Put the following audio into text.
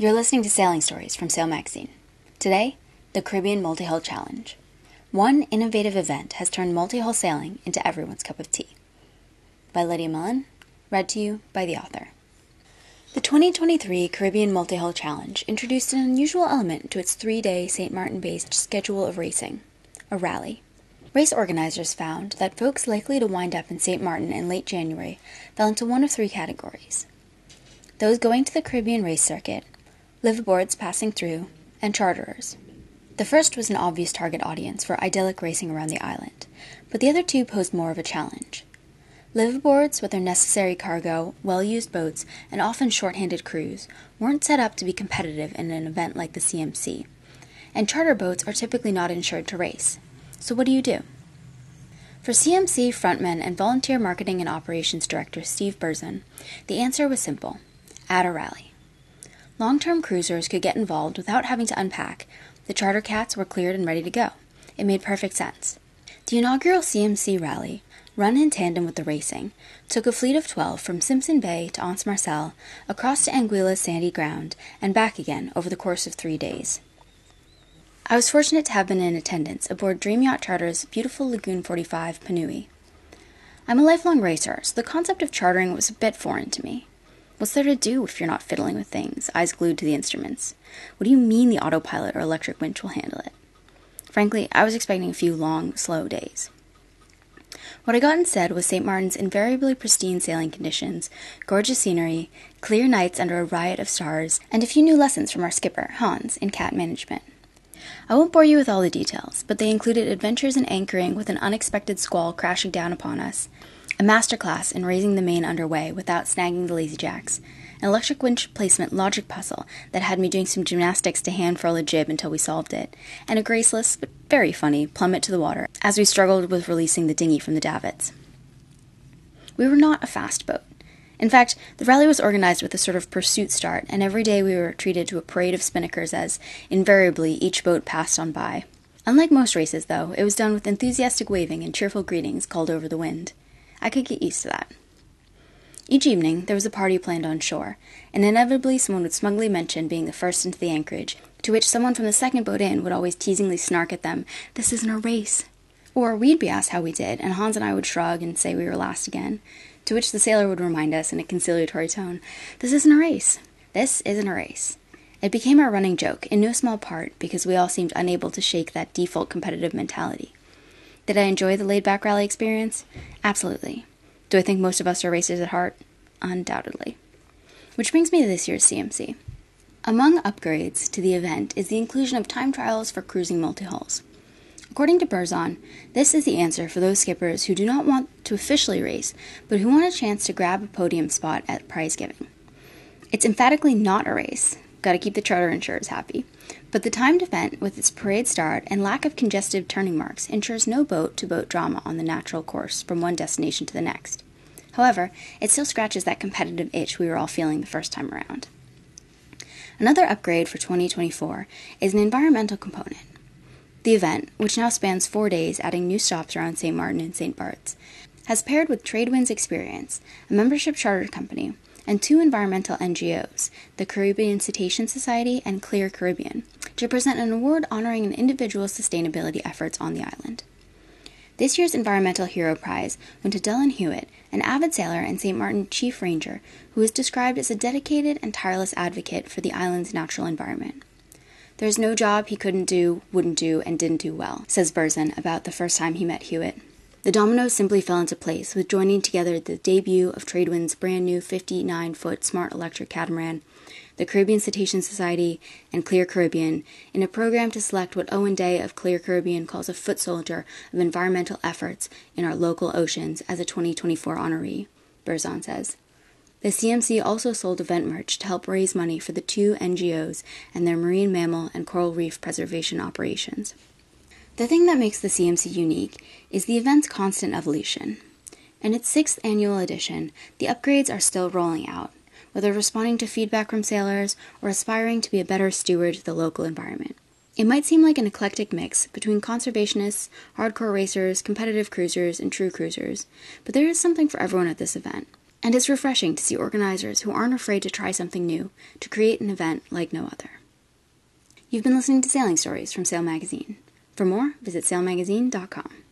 You're listening to Sailing Stories from Sail Magazine. Today, the Caribbean Multi Hull Challenge. One innovative event has turned multi hull sailing into everyone's cup of tea. By Lydia Mullen, read to you by the author. The 2023 Caribbean Multi Hull Challenge introduced an unusual element to its three day St. Martin based schedule of racing a rally. Race organizers found that folks likely to wind up in St. Martin in late January fell into one of three categories those going to the Caribbean race circuit, liveaboards passing through, and charterers. The first was an obvious target audience for idyllic racing around the island, but the other two posed more of a challenge. Liveaboards, with their necessary cargo, well used boats, and often short handed crews, weren't set up to be competitive in an event like the CMC. And charter boats are typically not insured to race. So, what do you do? For CMC frontman and volunteer marketing and operations director Steve Burzon, the answer was simple add a rally. Long term cruisers could get involved without having to unpack. The charter cats were cleared and ready to go. It made perfect sense. The inaugural CMC rally, run in tandem with the racing, took a fleet of 12 from Simpson Bay to Anse Marcel, across to Anguilla's sandy ground, and back again over the course of three days. I was fortunate to have been in attendance aboard Dream Yacht Charter's beautiful Lagoon 45 Panui. I'm a lifelong racer, so the concept of chartering was a bit foreign to me. What's there to do if you're not fiddling with things, eyes glued to the instruments? What do you mean the autopilot or electric winch will handle it? Frankly, I was expecting a few long, slow days. What I got instead was St. Martin's invariably pristine sailing conditions, gorgeous scenery, clear nights under a riot of stars, and a few new lessons from our skipper, Hans, in cat management. I won't bore you with all the details, but they included adventures in anchoring with an unexpected squall crashing down upon us, a masterclass in raising the main underway without snagging the lazy jacks, an electric winch placement logic puzzle that had me doing some gymnastics to hand furl a jib until we solved it, and a graceless but very funny plummet to the water as we struggled with releasing the dinghy from the davits. We were not a fast boat. In fact, the rally was organized with a sort of pursuit start, and every day we were treated to a parade of spinnakers as, invariably, each boat passed on by. Unlike most races, though, it was done with enthusiastic waving and cheerful greetings called over the wind. I could get used to that. Each evening, there was a party planned on shore, and inevitably someone would smugly mention being the first into the anchorage, to which someone from the second boat in would always teasingly snark at them, This isn't a race. Or we'd be asked how we did, and Hans and I would shrug and say we were last again, to which the sailor would remind us in a conciliatory tone, This isn't a race. This isn't a race. It became our running joke, in no small part because we all seemed unable to shake that default competitive mentality. Did I enjoy the laid back rally experience? Absolutely. Do I think most of us are racers at heart? Undoubtedly. Which brings me to this year's CMC. Among upgrades to the event is the inclusion of time trials for cruising multi hulls. According to Burzon, this is the answer for those skippers who do not want to officially race, but who want a chance to grab a podium spot at prize giving. It's emphatically not a race. Gotta keep the charter insurers happy. But the timed event, with its parade start and lack of congestive turning marks, ensures no boat to boat drama on the natural course from one destination to the next. However, it still scratches that competitive itch we were all feeling the first time around. Another upgrade for 2024 is an environmental component. The event, which now spans four days, adding new stops around St. Martin and St. Bart's, has paired with Tradewinds Experience, a membership charter company, and two environmental NGOs, the Caribbean Cetacean Society and Clear Caribbean, to present an award honoring an individual's sustainability efforts on the island. This year's Environmental Hero Prize went to Dylan Hewitt, an avid sailor and St. Martin chief ranger who is described as a dedicated and tireless advocate for the island's natural environment. There's no job he couldn't do, wouldn't do, and didn't do well, says Burzon about the first time he met Hewitt. The dominoes simply fell into place with joining together the debut of Tradewind's brand new 59 foot smart electric catamaran, the Caribbean Cetacean Society, and Clear Caribbean in a program to select what Owen Day of Clear Caribbean calls a foot soldier of environmental efforts in our local oceans as a 2024 honoree, Burzon says. The CMC also sold event merch to help raise money for the two NGOs and their marine mammal and coral reef preservation operations. The thing that makes the CMC unique is the event's constant evolution. In its sixth annual edition, the upgrades are still rolling out, whether responding to feedback from sailors or aspiring to be a better steward to the local environment. It might seem like an eclectic mix between conservationists, hardcore racers, competitive cruisers, and true cruisers, but there is something for everyone at this event. And it's refreshing to see organizers who aren't afraid to try something new to create an event like no other. You've been listening to Sailing Stories from Sail Magazine. For more, visit sailmagazine.com.